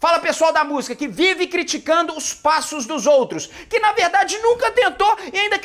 Fala pessoal da música que vive criticando os passos dos outros, que na verdade nunca tentou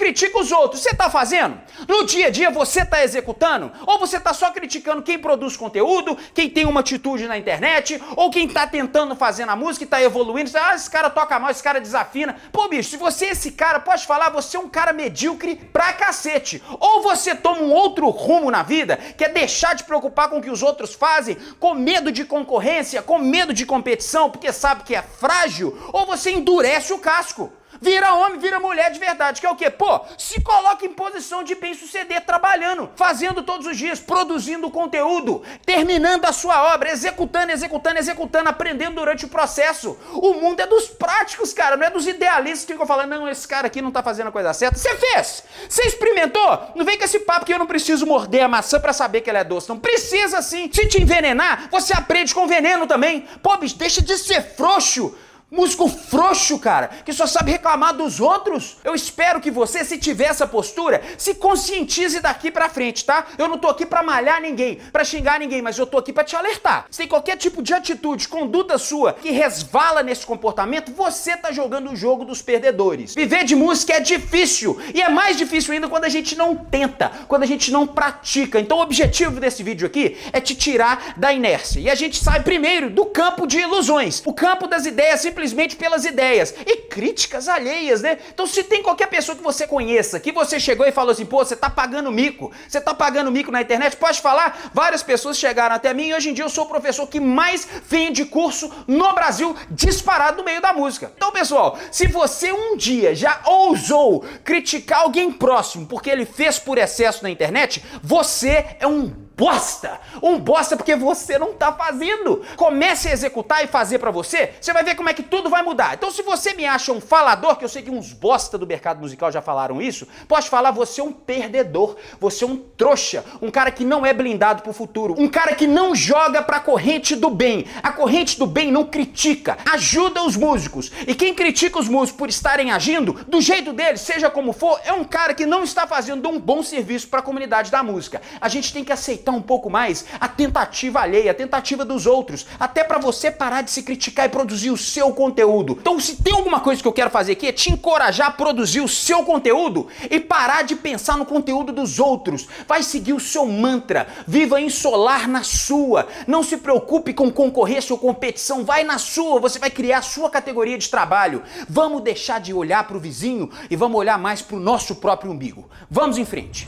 critica os outros. Você tá fazendo? No dia a dia você tá executando? Ou você tá só criticando quem produz conteúdo, quem tem uma atitude na internet, ou quem tá tentando fazer na música e tá evoluindo? Ah, esse cara toca mal, esse cara desafina. Pô, bicho, se você é esse cara, pode falar, você é um cara medíocre pra cacete. Ou você toma um outro rumo na vida, que é deixar de preocupar com o que os outros fazem, com medo de concorrência, com medo de competição porque sabe que é frágil, ou você endurece o casco. Vira homem, vira mulher de verdade, que é o quê? Pô, se coloca em posição de bem suceder, trabalhando, fazendo todos os dias, produzindo conteúdo, terminando a sua obra, executando, executando, executando, aprendendo durante o processo. O mundo é dos práticos, cara, não é dos idealistas que ficam falando, não, esse cara aqui não tá fazendo a coisa certa. Você fez! Você experimentou? Não vem com esse papo que eu não preciso morder a maçã para saber que ela é doce. Não precisa sim. Se te envenenar, você aprende com veneno também. Pô, bicho, deixa de ser frouxo. Músico frouxo, cara, que só sabe reclamar dos outros. Eu espero que você, se tiver essa postura, se conscientize daqui pra frente, tá? Eu não tô aqui pra malhar ninguém, pra xingar ninguém, mas eu tô aqui pra te alertar. Se tem qualquer tipo de atitude, conduta sua que resvala nesse comportamento, você tá jogando o jogo dos perdedores. Viver de música é difícil e é mais difícil ainda quando a gente não tenta, quando a gente não pratica. Então o objetivo desse vídeo aqui é te tirar da inércia. E a gente sai primeiro do campo de ilusões, o campo das ideias simplesmente simplesmente pelas ideias e críticas alheias, né? Então, se tem qualquer pessoa que você conheça, que você chegou e falou assim, pô, você tá pagando mico, você tá pagando mico na internet, pode falar? Várias pessoas chegaram até mim e hoje em dia eu sou o professor que mais vende curso no Brasil disparado no meio da música. Então, pessoal, se você um dia já ousou criticar alguém próximo porque ele fez por excesso na internet, você é um bosta! Um bosta porque você não tá fazendo. Comece a executar e fazer para você, você vai ver como é que tudo vai mudar. Então, se você me acha um falador, que eu sei que uns bosta do mercado musical já falaram isso, pode falar, você é um perdedor, você é um trouxa, um cara que não é blindado pro futuro, um cara que não joga pra corrente do bem. A corrente do bem não critica, ajuda os músicos. E quem critica os músicos por estarem agindo do jeito deles, seja como for, é um cara que não está fazendo um bom serviço para a comunidade da música. A gente tem que aceitar respeitar um pouco mais a tentativa alheia, a tentativa dos outros, até para você parar de se criticar e produzir o seu conteúdo. Então, se tem alguma coisa que eu quero fazer aqui é te encorajar a produzir o seu conteúdo e parar de pensar no conteúdo dos outros. Vai seguir o seu mantra, viva em solar na sua. Não se preocupe com concorrência ou competição, vai na sua, você vai criar a sua categoria de trabalho. Vamos deixar de olhar para o vizinho e vamos olhar mais para o nosso próprio umbigo. Vamos em frente.